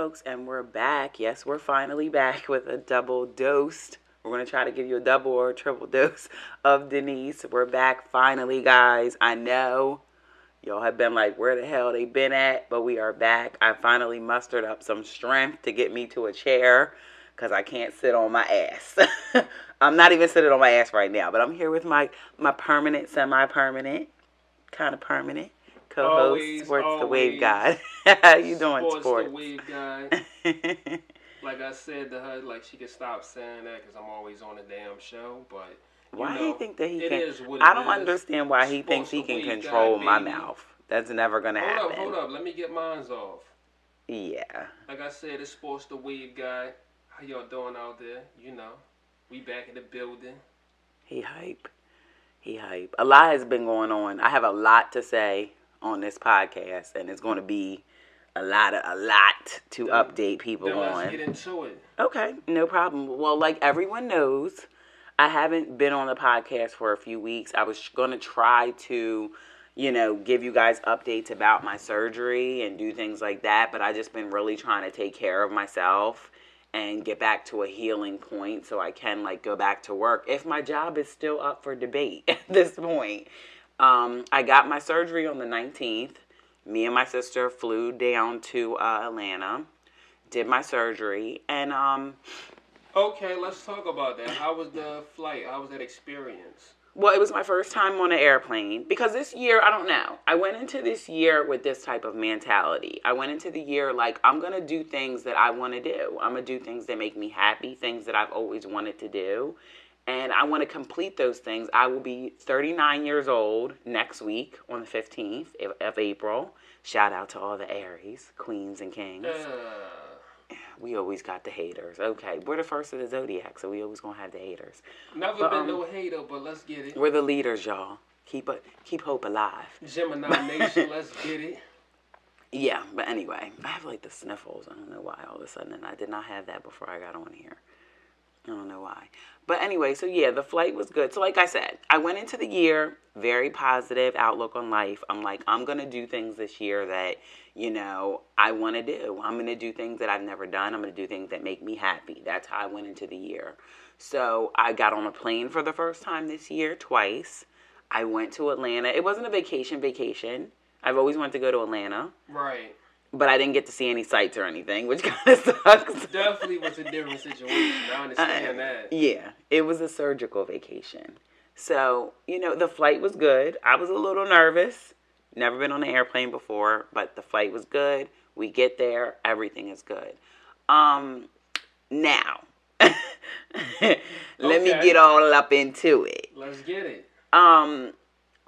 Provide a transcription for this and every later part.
Folks, and we're back. Yes, we're finally back with a double dose. We're going to try to give you a double or a triple dose of Denise. We're back finally, guys. I know y'all have been like, where the hell they been at? But we are back. I finally mustered up some strength to get me to a chair because I can't sit on my ass. I'm not even sitting on my ass right now, but I'm here with my, my permanent, semi permanent, kind of permanent co-host, Always, Sports the. Wave God. How you doing, Sports Sports? the wave guy. like I said to her, like she could stop saying that because I'm always on the damn show. But why do know, you think that he it can? I don't is. understand why he Sports thinks he can control my baby. mouth. That's never gonna Hold happen. up, hold up. Let me get mine's off. Yeah. Like I said, it's sports the wave guy. How y'all doing out there? You know, we back in the building. He hype. He hype. A lot has been going on. I have a lot to say on this podcast, and it's going to be a lot of a lot to Then- update people on. get into it. Okay, no problem. Well, like everyone knows, I haven't been on the podcast for a few weeks. I was going to try to, you know, give you guys updates about my surgery and do things like that, but I just been really trying to take care of myself and get back to a healing point so I can like go back to work if my job is still up for debate at this point. Um, I got my surgery on the 19th. Me and my sister flew down to uh, Atlanta did my surgery and um Okay, let's talk about that. How was the flight? How was that experience? well it was my first time on an airplane because this year i don't know i went into this year with this type of mentality i went into the year like i'm gonna do things that i want to do i'm gonna do things that make me happy things that i've always wanted to do and i want to complete those things i will be 39 years old next week on the 15th of- april shout out to all the aries queens and kings Uh, we always got the haters okay we're the first of the zodiac so we always gonna have the haters never But, been um, no hater, but let's get it. We're the leaders, y'all. Keep it, keep hope alive. Gemini Nation, let's get it. Yeah, but anyway, I have like the sniffles. I don't know why all of a sudden, and I did not have that before I got on here. I don't know why. But anyway, so yeah, the flight was good. So like I said, I went into the year very positive outlook on life. I'm like, I'm gonna do things this year that you know I want to do. I'm gonna do things that I've never done. I'm gonna do things that make me happy. That's how I went into the year. So I got on a plane for the first time this year twice. I went to Atlanta. It wasn't a vacation vacation. I've always wanted to go to Atlanta, Right. But I didn't get to see any sights or anything, which kind of sucks. Definitely was a different situation. I understand Uh, that. Yeah, it was a surgical vacation. So, you know, the flight was good. I was a little nervous. Never been on an airplane before, but the flight was good. We get there, everything is good. Um now, let me get all up into it. Let's get it. um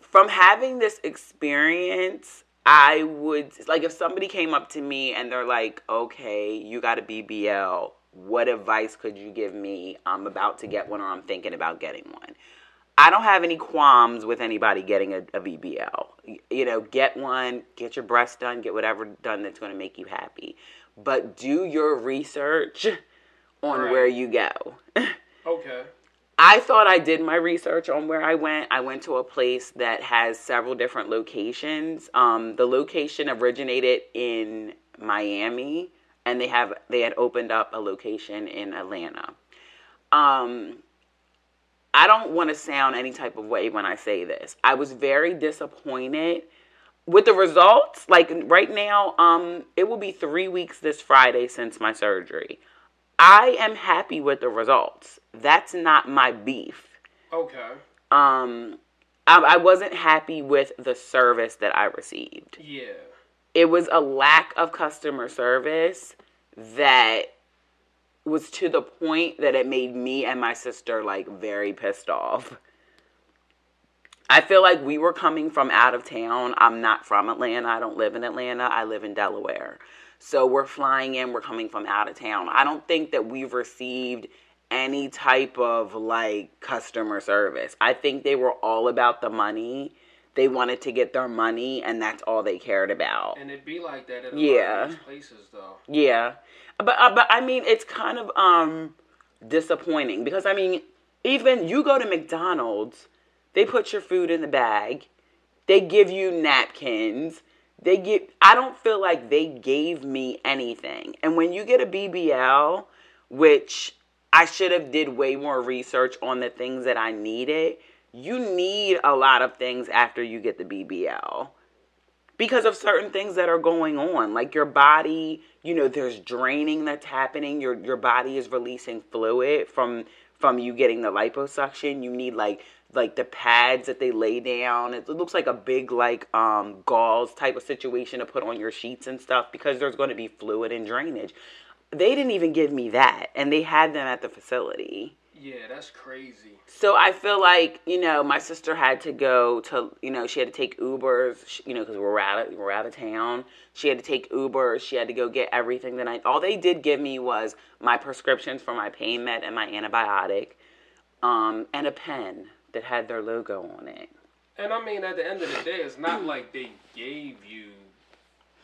from having this experience i would like if somebody came up to me and they're like okay you got a bbl what advice could you give me? I'm about to get one or i'm thinking about getting one. I don't have any qualms with anybody getting a, a bbl you know get one get your breast done get whatever done that's going to make you happy. But do your research on Right. where you go. Okay. I thought I did my research on where I went. I went to a place that has several different locations. Um, the location originated in Miami, and they have they had opened up a location in Atlanta. Um, I don't want to sound any type of way when I say this. I was very disappointed with the results. Like right now, um, it will be three weeks this Friday since my surgery. I am happy with the results. That's not my beef. Okay. Um, I, I wasn't happy with the service that I received. Yeah. It was a lack of customer service that was to the point that it made me and my sister like very pissed off. I feel like we were coming from out of town. I'm not from Atlanta. I don't live in Atlanta. I live in Delaware. So we're flying in, we're coming from out of town. I don't think that we've received any type of like customer service. I think they were all about the money. They wanted to get their money and that's all they cared about. And it'd be like that at a Yeah. lot of places, though. Yeah, but uh, but I mean, it's kind of um disappointing because I mean, even you go to McDonald's, they put your food in the bag, they give you napkins, they get I don't feel like they gave me anything. And when you get a BBL, which I should have did way more research on the things that I needed, you need a lot of things after you get the BBL because of certain things that are going on. Like your body you know there's draining that's happening. Your your body is releasing fluid from from you getting the liposuction. You need like like the pads that they lay down it looks like a big like um gauze type of situation to put on your sheets and stuff because there's going to be fluid and drainage they didn't even give me that and they had them at the facility Yeah, that's crazy. so I feel like you know my sister had to go to you know she had to take Ubers you know because we're out of, we're out of town. She had to take Ubers. She had to go get everything that I all they did give me was my prescriptions for my pain med and my antibiotic, um, and a pen that had their logo on it. And I mean, at the end of the day, it's not mm. like they gave you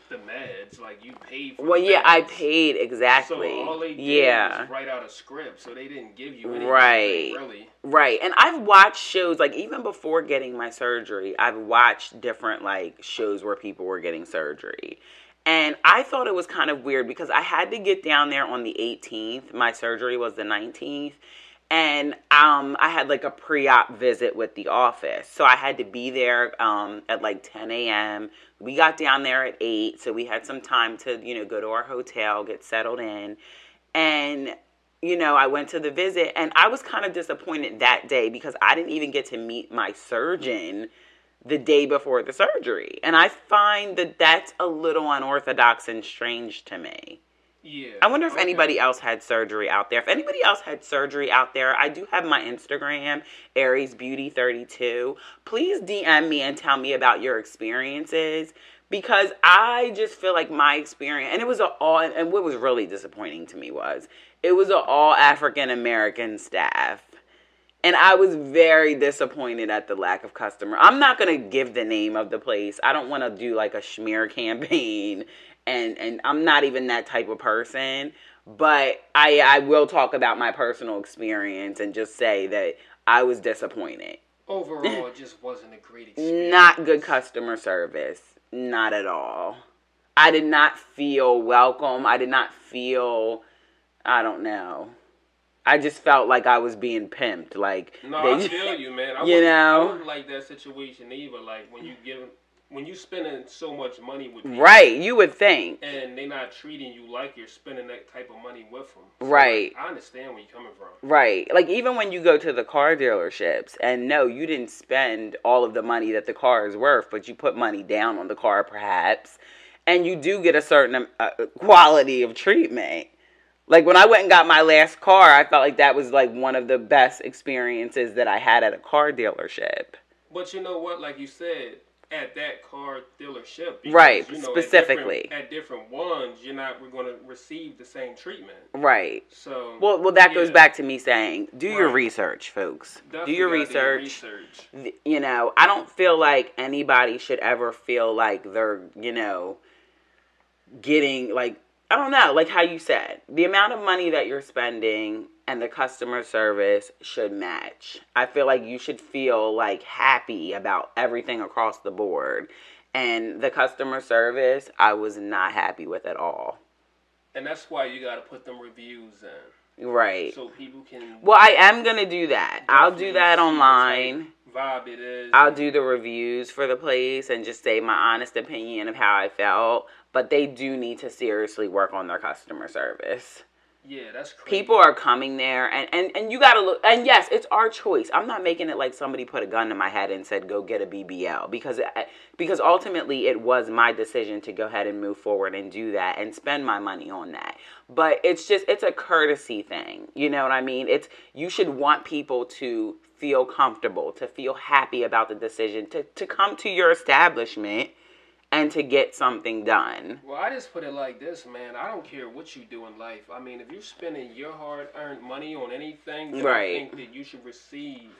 the meds. Like you paid for. Well, yeah, I paid exactly. So all they did yeah. was write out a script, so they didn't give you anything. Right. Really. Right. And I've watched shows like even before getting my surgery, I've watched different like shows where people were getting surgery. And I thought it was kind of weird because I had to get down there on the 18th. My surgery was the 19th. And um, I had like a pre op visit with the office. So I had to be there um, at like 10 a.m. We got down there at 8. So we had some time to, you know, go to our hotel, get settled in. And you know, I went to the visit and I was kind of disappointed that day because I didn't even get to meet my surgeon the day before the surgery. And I find that that's a little unorthodox and strange to me. Yeah. I wonder if Okay. anybody else had surgery out there. If anybody else had surgery out there, I do have my Instagram, Aries Beauty 32. Please DM me and tell me about your experiences because I just feel like my experience and it was a all and what was really disappointing to me was it was an all African American staff. And I was very disappointed at the lack of customer. I'm not gonna give the name of the place. I don't want to do like a smear campaign, and and I'm not even that type of person. But I I will talk about my personal experience and just say that I was disappointed. Overall, it just wasn't a great experience. Not good customer service. Not at all. I did not feel welcome. I did not feel. I don't know. I just felt like I was being pimped. Like No, they- I feel you, man. I You know? Like that situation either. Like when you give, when you're spending so much money with people, Right, you would think. and they're not treating you like you're spending that type of money with them. Right. I understand where you're coming from. Right. Like even when you go to the car dealerships and no, you didn't spend all of the money that the car is worth, but you put money down on the car perhaps, and you do get a certain uh, quality of treatment. Like when I went and got my last car, I felt like that was like one of the best experiences that I had at a car dealership. But you know what? Like you said, at that car dealership, because, Right, you know, specifically. at different, at different ones, you're not we're going to receive the same treatment. Right. So Well, well, that goes back to me saying, do your research, folks. definitely do your research. research. you know, I don't feel like anybody should ever feel like they're, you know, getting like I don't know, like how you said, the amount of money that you're spending and the customer service should match. I feel like you should feel like happy about everything across the board. And the customer service, I was not happy with at all. And that's why you got to put them reviews in, Right. so people can. Well, I am going to do that. I'll do that online. Vibe it is. I'll do the reviews for the place and just say my honest opinion of how I felt. But they do need to seriously work on their customer service. Yeah, that's crazy. People are coming there and, and, and you gotta look and yes, it's our choice. I'm not making it like somebody put a gun to my head and said go get a BBL because I- because ultimately it was my decision to go ahead and move forward and do that and spend my money on that. But it's just it's a courtesy thing. You know what I mean? It's you should want people to feel comfortable, to feel happy about the decision to to come to your establishment and to get something done. Well, I just put it like this, man. I don't care what you do in life. I mean, if you're spending your hard-earned money on anything, then Right. I think that you should receive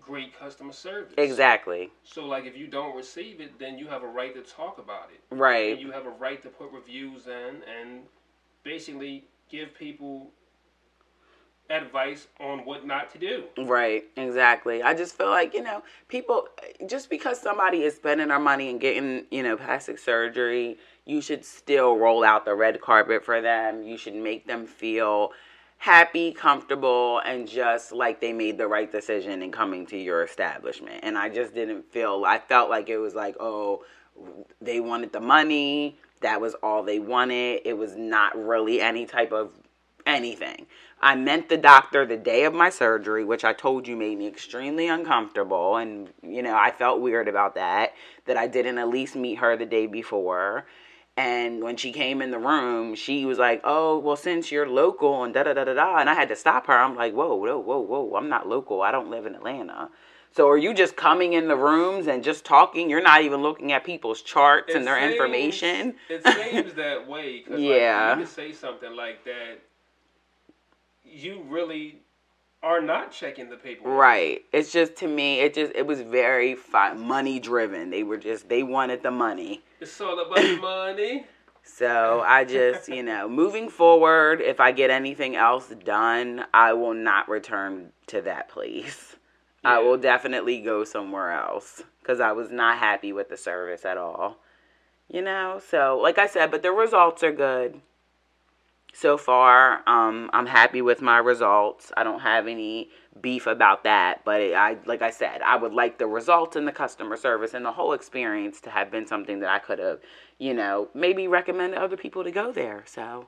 great customer service. Exactly. So, like, if you don't receive it, then you have a right to talk about it. Right. And you have a right to put reviews in and basically give people advice on what not to do. Right, exactly. I just feel like, you know, people, just because somebody is spending their money and getting, you know, plastic surgery, you should still roll out the red carpet for them. You should make them feel happy, comfortable, and just like they made the right decision in coming to your establishment. And I just didn't feel, I felt like it was like, oh, they wanted the money. That was all they wanted. It was not really any type of anything. I met the doctor the day of my surgery, which I told you made me extremely uncomfortable. And, you know, I felt weird about that, that I didn't at least meet her the day before. And when she came in the room, she was like, "Oh, well, since you're local and da da da da da," and I had to stop her. I'm like, "Whoa, whoa, whoa, whoa! I'm not local. I don't live in Atlanta." So are you just coming in the rooms and just talking? You're not even looking at people's charts it and their seems, information. It seems that way. Cause yeah. Like, you can say something like that. You really are not checking the paperwork. Right. It's just to me, it just it was very fi- money driven. They were just they wanted the money. It's all about money. So I just, you know, moving forward, if I get anything else done, I will not return to that place. Yeah. I will definitely go somewhere else because I was not happy with the service at all. You know, so like I said, but the results are good so far. Um, I'm happy with my results. I don't have any beef about that. But it, I, like I said, I would like the results and the customer service and the whole experience to have been something that I could have, you know, maybe recommend other people to go there. So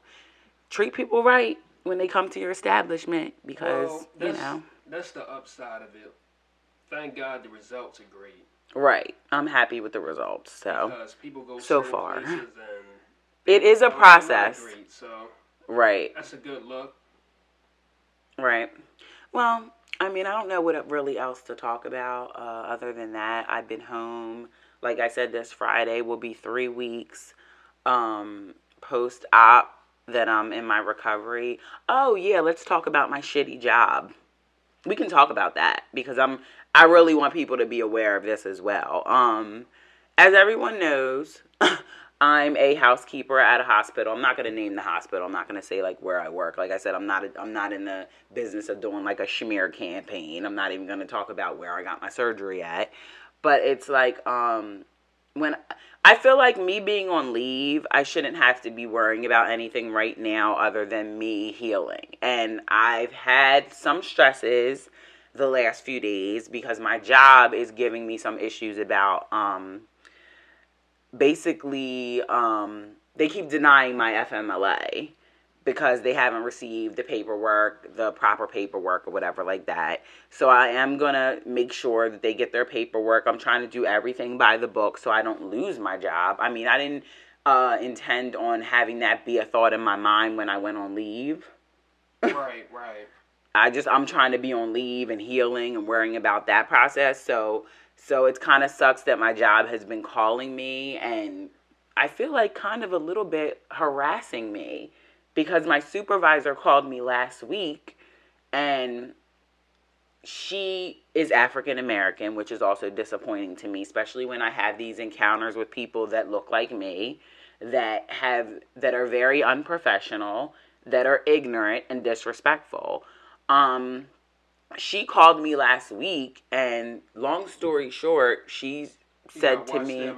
treat people right when they come to your establishment because well, you know that's the upside of it. Thank God the results are great. Right, I'm happy with the results. So because people go so far. It is a process. Great, so right. That's a good look. Right. Well, I mean, I don't know what really else to talk about uh, other than that. I've been home. Like I said, this Friday will be three weeks um, post op that I'm in my recovery. Oh, yeah, let's talk about my shitty job. We can talk about that because I'm. I really want people to be aware of this as well. Um, as everyone knows, I'm a housekeeper at a hospital. I'm not going to name the hospital. I'm not going to say like where I work. Like I said, I'm not I'm not in the business of doing like a smear campaign. I'm not even going to talk about where I got my surgery at. But it's like um when I feel like me being on leave, I shouldn't have to be worrying about anything right now other than me healing. And I've had some stresses the last few days because my job is giving me some issues about um basically um, they keep denying my FMLA because they haven't received the paperwork, the proper paperwork or whatever like that. So I am going to make sure that they get their paperwork. I'm trying to do everything by the book so I don't lose my job. I mean, I didn't uh, intend on having that be a thought in my mind when I went on leave. right, right. I just I'm trying to be on leave and healing and worrying about that process. So so it kind of sucks that my job has been calling me and I feel like kind of a little bit harassing me because my supervisor called me last week and she is African American, which is also disappointing to me, especially when I have these encounters with people that look like me, that have that are very unprofessional, that are ignorant and disrespectful. Um, she called me last week, and long story short, she said to me,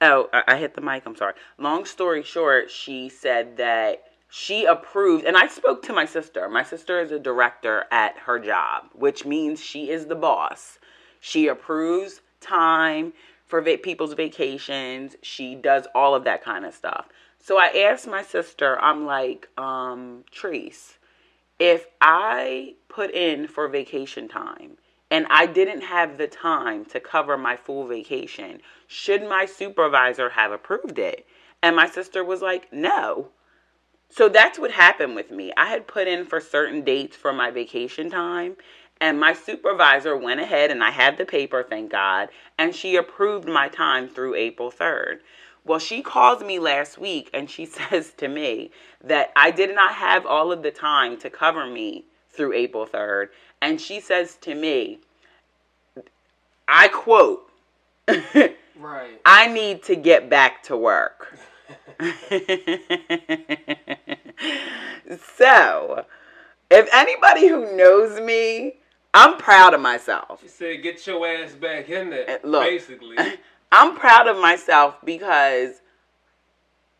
"Oh, I, I hit the mic. I'm sorry." Long story short, she said that she approved, and I spoke to my sister. My sister is a director at her job, which means she is the boss. She approves time for va- people's vacations. She does all of that kind of stuff. So I asked my sister, I'm like, um, Treese, if I put in for vacation time and I didn't have the time to cover my full vacation, should my supervisor have approved it? And my sister was like, no. So that's what happened with me. I had put in for certain dates for my vacation time, and my supervisor went ahead and I had the paper, thank God, and she approved my time through April 3rd. Well, she calls me last week and she says to me that I did not have all of the time to cover me through April 3rd. And she says to me, I quote, Right. I need to get back to work. so, If anybody who knows me, I'm proud of myself. She said, "Get your ass back in there." Look, basically, I'm proud of myself because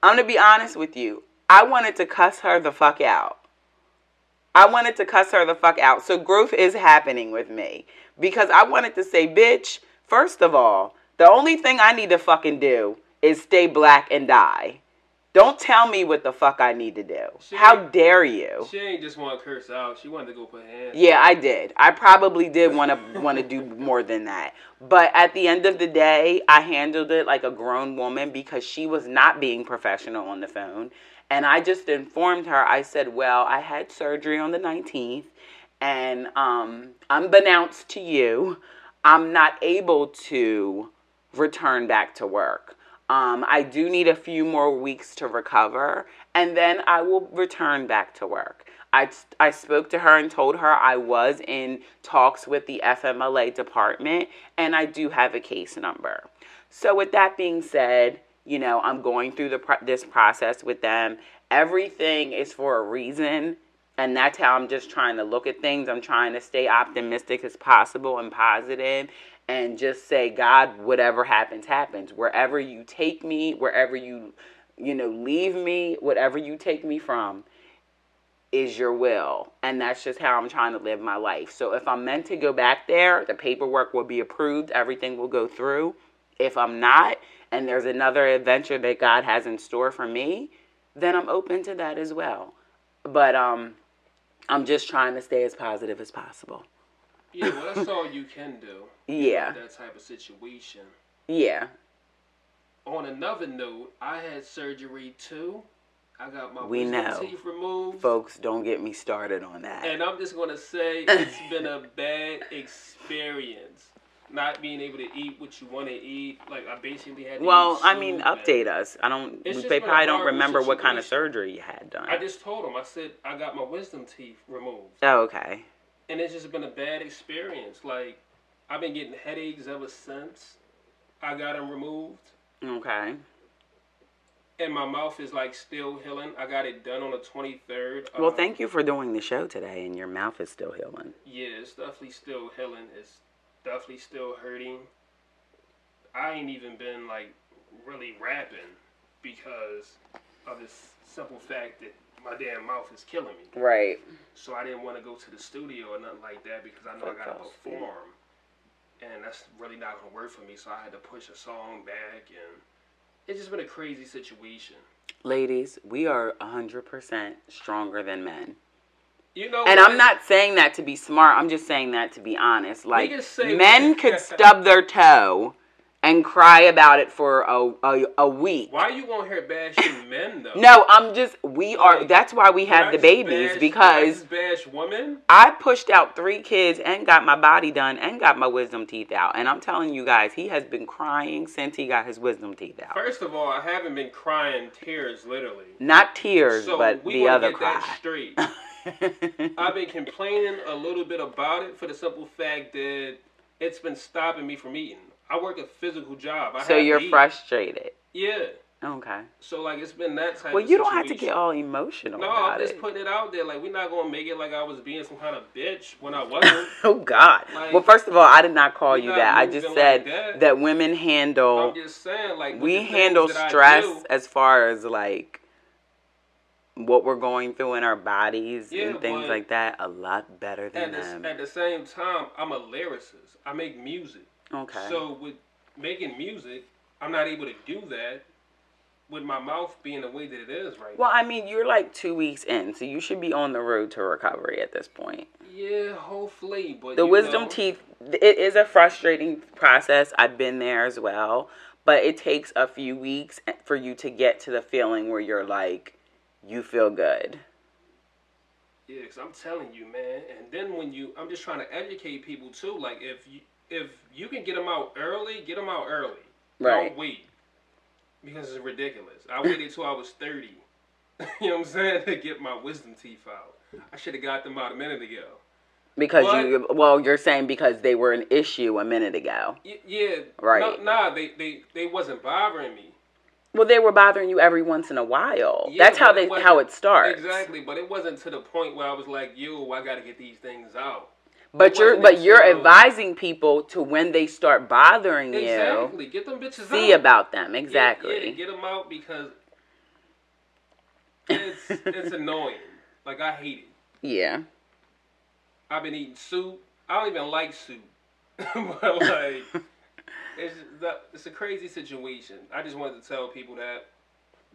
I'm gonna be honest with you. I wanted to cuss her the fuck out. I wanted to cuss her the fuck out. So growth is happening with me because I wanted to say, bitch. First of all, the only thing I need to fucking do is stay black and die. Don't tell me what the fuck I need to do. She How dare you? She ain't just want to curse out. She wanted to go put hands. Yeah, I did. I probably did want to want to do more than that. But at the end of the day, I handled it like a grown woman because she was not being professional on the phone. And I just informed her. I said, "Well, I had surgery on the 19th, and um, unbeknownst to you, I'm not able to return back to work." Um, I do need a few more weeks to recover, and then I will return back to work. I, I spoke to her and told her I was in talks with the FMLA department, and I do have a case number. So, with that being said, you know, I'm going through the this process with them. Everything is for a reason, and that's how I'm just trying to look at things. I'm trying to stay optimistic as possible and positive and just say, God, whatever happens, happens. Wherever you take me, wherever you, you know, leave me, whatever you take me from is your will. And that's just how I'm trying to live my life. So if I'm meant to go back there, the paperwork will be approved, everything will go through. If I'm not, and there's another adventure that God has in store for me, then I'm open to that as well. But um I'm just trying to stay as positive as possible. Yeah, well, that's all you can do. Yeah. That type of situation. Yeah. On another note, I had surgery too. I got my we know. teeth removed. Folks, don't get me started on that. And I'm just gonna say it's been a bad experience. Not being able to eat what you want to eat, like I basically had. well, I mean, update us. I don't. They probably don't remember situation. what kind of surgery you had done. I just told them. I said I got my wisdom teeth removed. Oh, okay and it's just been a bad experience. Like I've been getting headaches ever since I got them removed. Okay. And my mouth is like still healing. I got it done on the 23rd. Well, um, thank you for doing the show today, and your mouth is still healing. Yeah, it's definitely still healing. It's definitely still hurting. I ain't even been like really rapping because of this simple fact that my damn mouth is killing me. Right. So I didn't want to go to the studio or nothing like that because I know I got to perform, and that's really not gonna work for me. So I had to push a song back, and it's just been a crazy situation. Ladies, we are hundred percent stronger than men. You know, and I'm not saying that to be smart. I'm just saying that to be honest. Like men could stub their toe and cry about it for a, a, a week. Why you won't hear bashing men though? No, I'm just we are. that's why we have the babies bash, because bash women. I pushed out three kids and got my body done and got my wisdom teeth out, and I'm telling you guys, he has been crying since he got his wisdom teeth out. First of all, I haven't been crying tears, literally. Not tears, so but the other get cry. That straight. I've been complaining a little bit about it for the simple fact that it's been stopping me from eating. I work a physical job. I so you're frustrated. Yeah. Okay. So like it's been that type. Well, you don't have to get all emotional. No, I'm just it. putting it out there. Like we're not gonna make it like I was being some kind of bitch when I wasn't. oh God. Like, well, first of all, I did not call you that. I just said like that. that. women handle. I'm just saying, like we handle stress as far as like what we're going through in our bodies yeah, and things like that a lot better than at them. The, at the same time, I'm a lyricist. I make music. Okay. So with making music, I'm not able to do that with my mouth being the way that it is right now. well, now. I mean, you're like two weeks in, so you should be on the road to recovery at this point. Yeah, hopefully. But the wisdom know. teeth, it is a frustrating process. I've been there as well, but it takes a few weeks for you to get to the feeling where you're like, you feel good. Yeah, cause I'm telling you, man. And then when you, I'm just trying to educate people too. Like if you, if you can get them out early, get them out early. Right. Don't wait because it's ridiculous. I waited till I was thirty. you know what I'm saying to get my wisdom teeth out. I should have got them out a minute ago. Because but, you, well, you're saying because they were an issue a minute ago. Y- yeah. Right. No, nah, they, they, they wasn't bothering me. Well, they were bothering you every once in a while. Yeah, That's how they how it starts. Exactly, but it wasn't to the point where I was like, "Yo, I got to get these things out." But you're but you're advising people to when they start bothering exactly. you. Exactly. Get them bitches out. see out. about them. Exactly. Yeah, yeah, get them out because it's it's annoying. Like I hate it. Yeah. I've been eating soup. I don't even like soup, but like it's the, it's a crazy situation. I just wanted to tell people that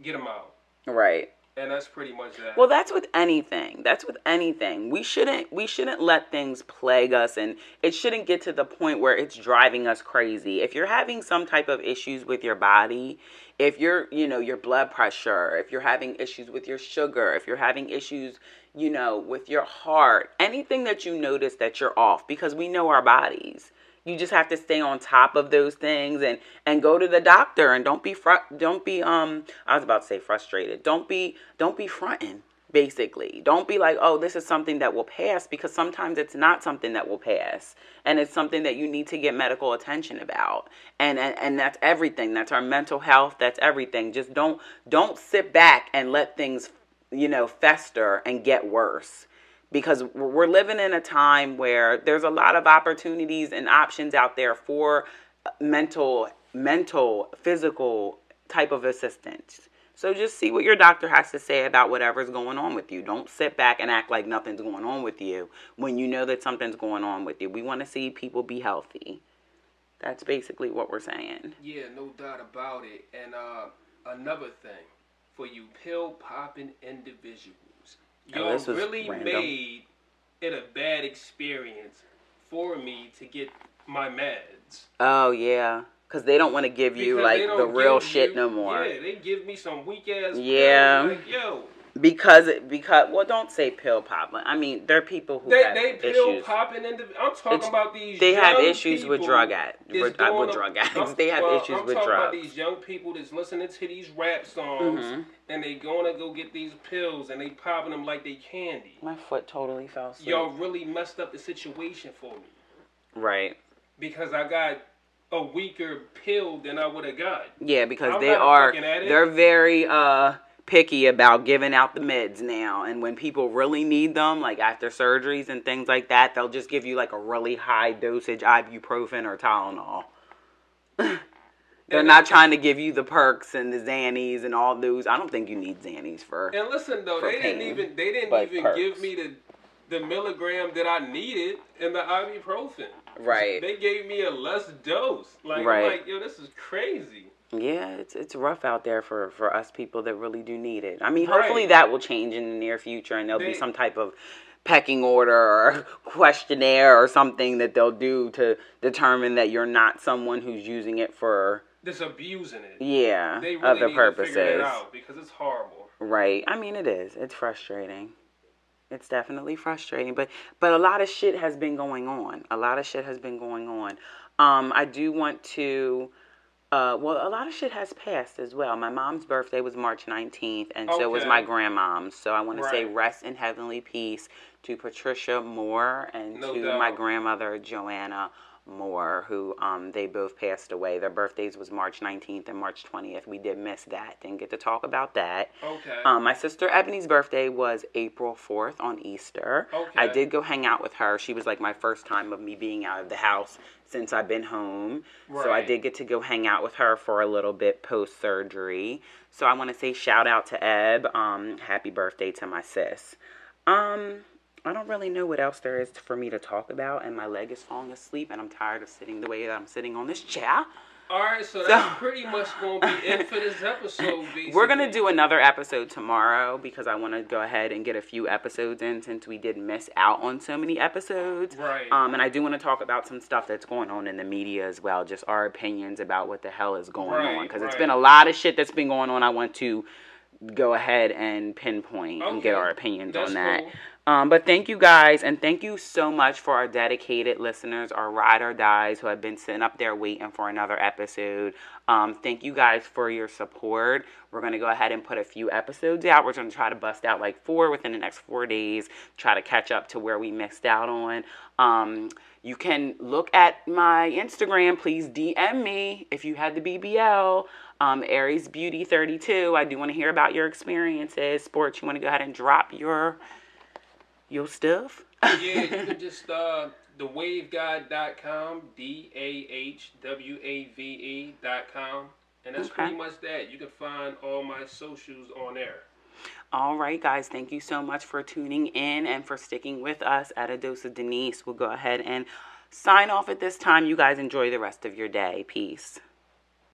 get them out. Right. And that's pretty much that. Well, that's with anything. That's with anything. We shouldn't we shouldn't let things plague us and it shouldn't get to the point where it's driving us crazy. If you're having some type of issues with your body, if you're, you know, your blood pressure, if you're having issues with your sugar, if you're having issues, you know, with your heart, anything that you notice that you're off because we know our bodies you just have to stay on top of those things and and go to the doctor and don't be fr- don't be um I was about to say frustrated. Don't be don't be fronting basically. Don't be like, "Oh, this is something that will pass" because sometimes it's not something that will pass and it's something that you need to get medical attention about. And and and that's everything. That's our mental health, that's everything. Just don't don't sit back and let things, you know, fester and get worse because we're living in a time where there's a lot of opportunities and options out there for mental mental physical type of assistance. So just see what your doctor has to say about whatever's going on with you. Don't sit back and act like nothing's going on with you when you know that something's going on with you. We want to see people be healthy. That's basically what we're saying. Yeah no doubt about it. And uh, another thing for you pill popping individuals y'all oh, really random. made it a bad experience for me to get my meds. Oh yeah. Cause they don't want to give you because like the real shit you, no more. Yeah, they give me some weak ass. Yeah. Like, yo, because because well don't say pill popping. i mean there are people who they, have they pill issues. popping into i'm talking it's, about these they have issues with drug addicts with, uh, with drug addicts they have well, issues I'm with talking drugs about these young people that's listening to these rap songs mm-hmm. And they going to go get these pills and they popping them like they candy my foot totally fell asleep. y'all really messed up the situation for me right because i got a weaker pill than i would have got yeah because I'm they are they're very uh picky about giving out the meds now. And when people really need them, like after surgeries and things like that, they'll just give you like a really high dosage ibuprofen or Tylenol. They're not trying to give you the perks and the Xannies and all those. I don't think you need Xannies for. And listen though, they pain, didn't even they didn't even perks. give me the the milligram that I needed in the ibuprofen. Right. They gave me a less dose. Like, right. like yo, this is crazy. Yeah, it's it's rough out there for for us people that really do need it. I mean, right. hopefully that will change in the near future, and there'll they, be some type of pecking order or questionnaire or something that they'll do to determine that you're not someone who's using it for this abusing it. Yeah, they really other purposes. because it's horrible. Right. I mean, it is. It's frustrating. It's definitely frustrating, but but a lot of shit has been going on. A lot of shit has been going on. Um, I do want to uh, well, a lot of shit has passed as well. My mom's birthday was March 19th, and okay. so was my grandmom's. So I want right. to say rest in heavenly peace to Patricia Moore and no to doubt. my grandmother Joanna Moore, who um, they both passed away. Their birthdays was March 19th and March 20th. We did miss that. Didn't get to talk about that. Okay. Um, my sister Ebony's birthday was April 4th on Easter. Okay. I did go hang out with her. She was like my first time of me being out of the house since I've been home. Right. So I did get to go hang out with her for a little bit post surgery. So I want to say shout out to Eb. Um, happy birthday to my sis. Um, I don't really know what else there is for me to talk about, and my leg is falling asleep, and I'm tired of sitting the way that I'm sitting on this chair. All right, so, so that's pretty much going to be it for this episode. Basically. We're going to do another episode tomorrow because I want to go ahead and get a few episodes in since we did miss out on so many episodes. Right. Um, and I do want to talk about some stuff that's going on in the media as well, just our opinions about what the hell is going right, on because right. it's been a lot of shit that's been going on. I want to go ahead and pinpoint okay. and get our opinions that's on that. Cool. Um, but thank you guys, and thank you so much for our dedicated listeners, our ride or dies who have been sitting up there waiting for another episode. Um, thank you guys for your support. We're going to go ahead and put a few episodes out. We're going to try to bust out like four within the next four days, try to catch up to where we missed out on. Um, you can look at my Instagram. Please DM me if you had the BBL. Um, Aries Beauty 32. I do want to hear about your experiences. Sports, you want to go ahead and drop your your stuff? yeah, you can just uh thewaveguide.com, dot com, And that's okay. pretty much that. You can find all my socials on there. All right, guys, thank you so much for tuning in and for sticking with us at a dose of Denise. We'll go ahead and sign off at this time. You guys enjoy the rest of your day. Peace.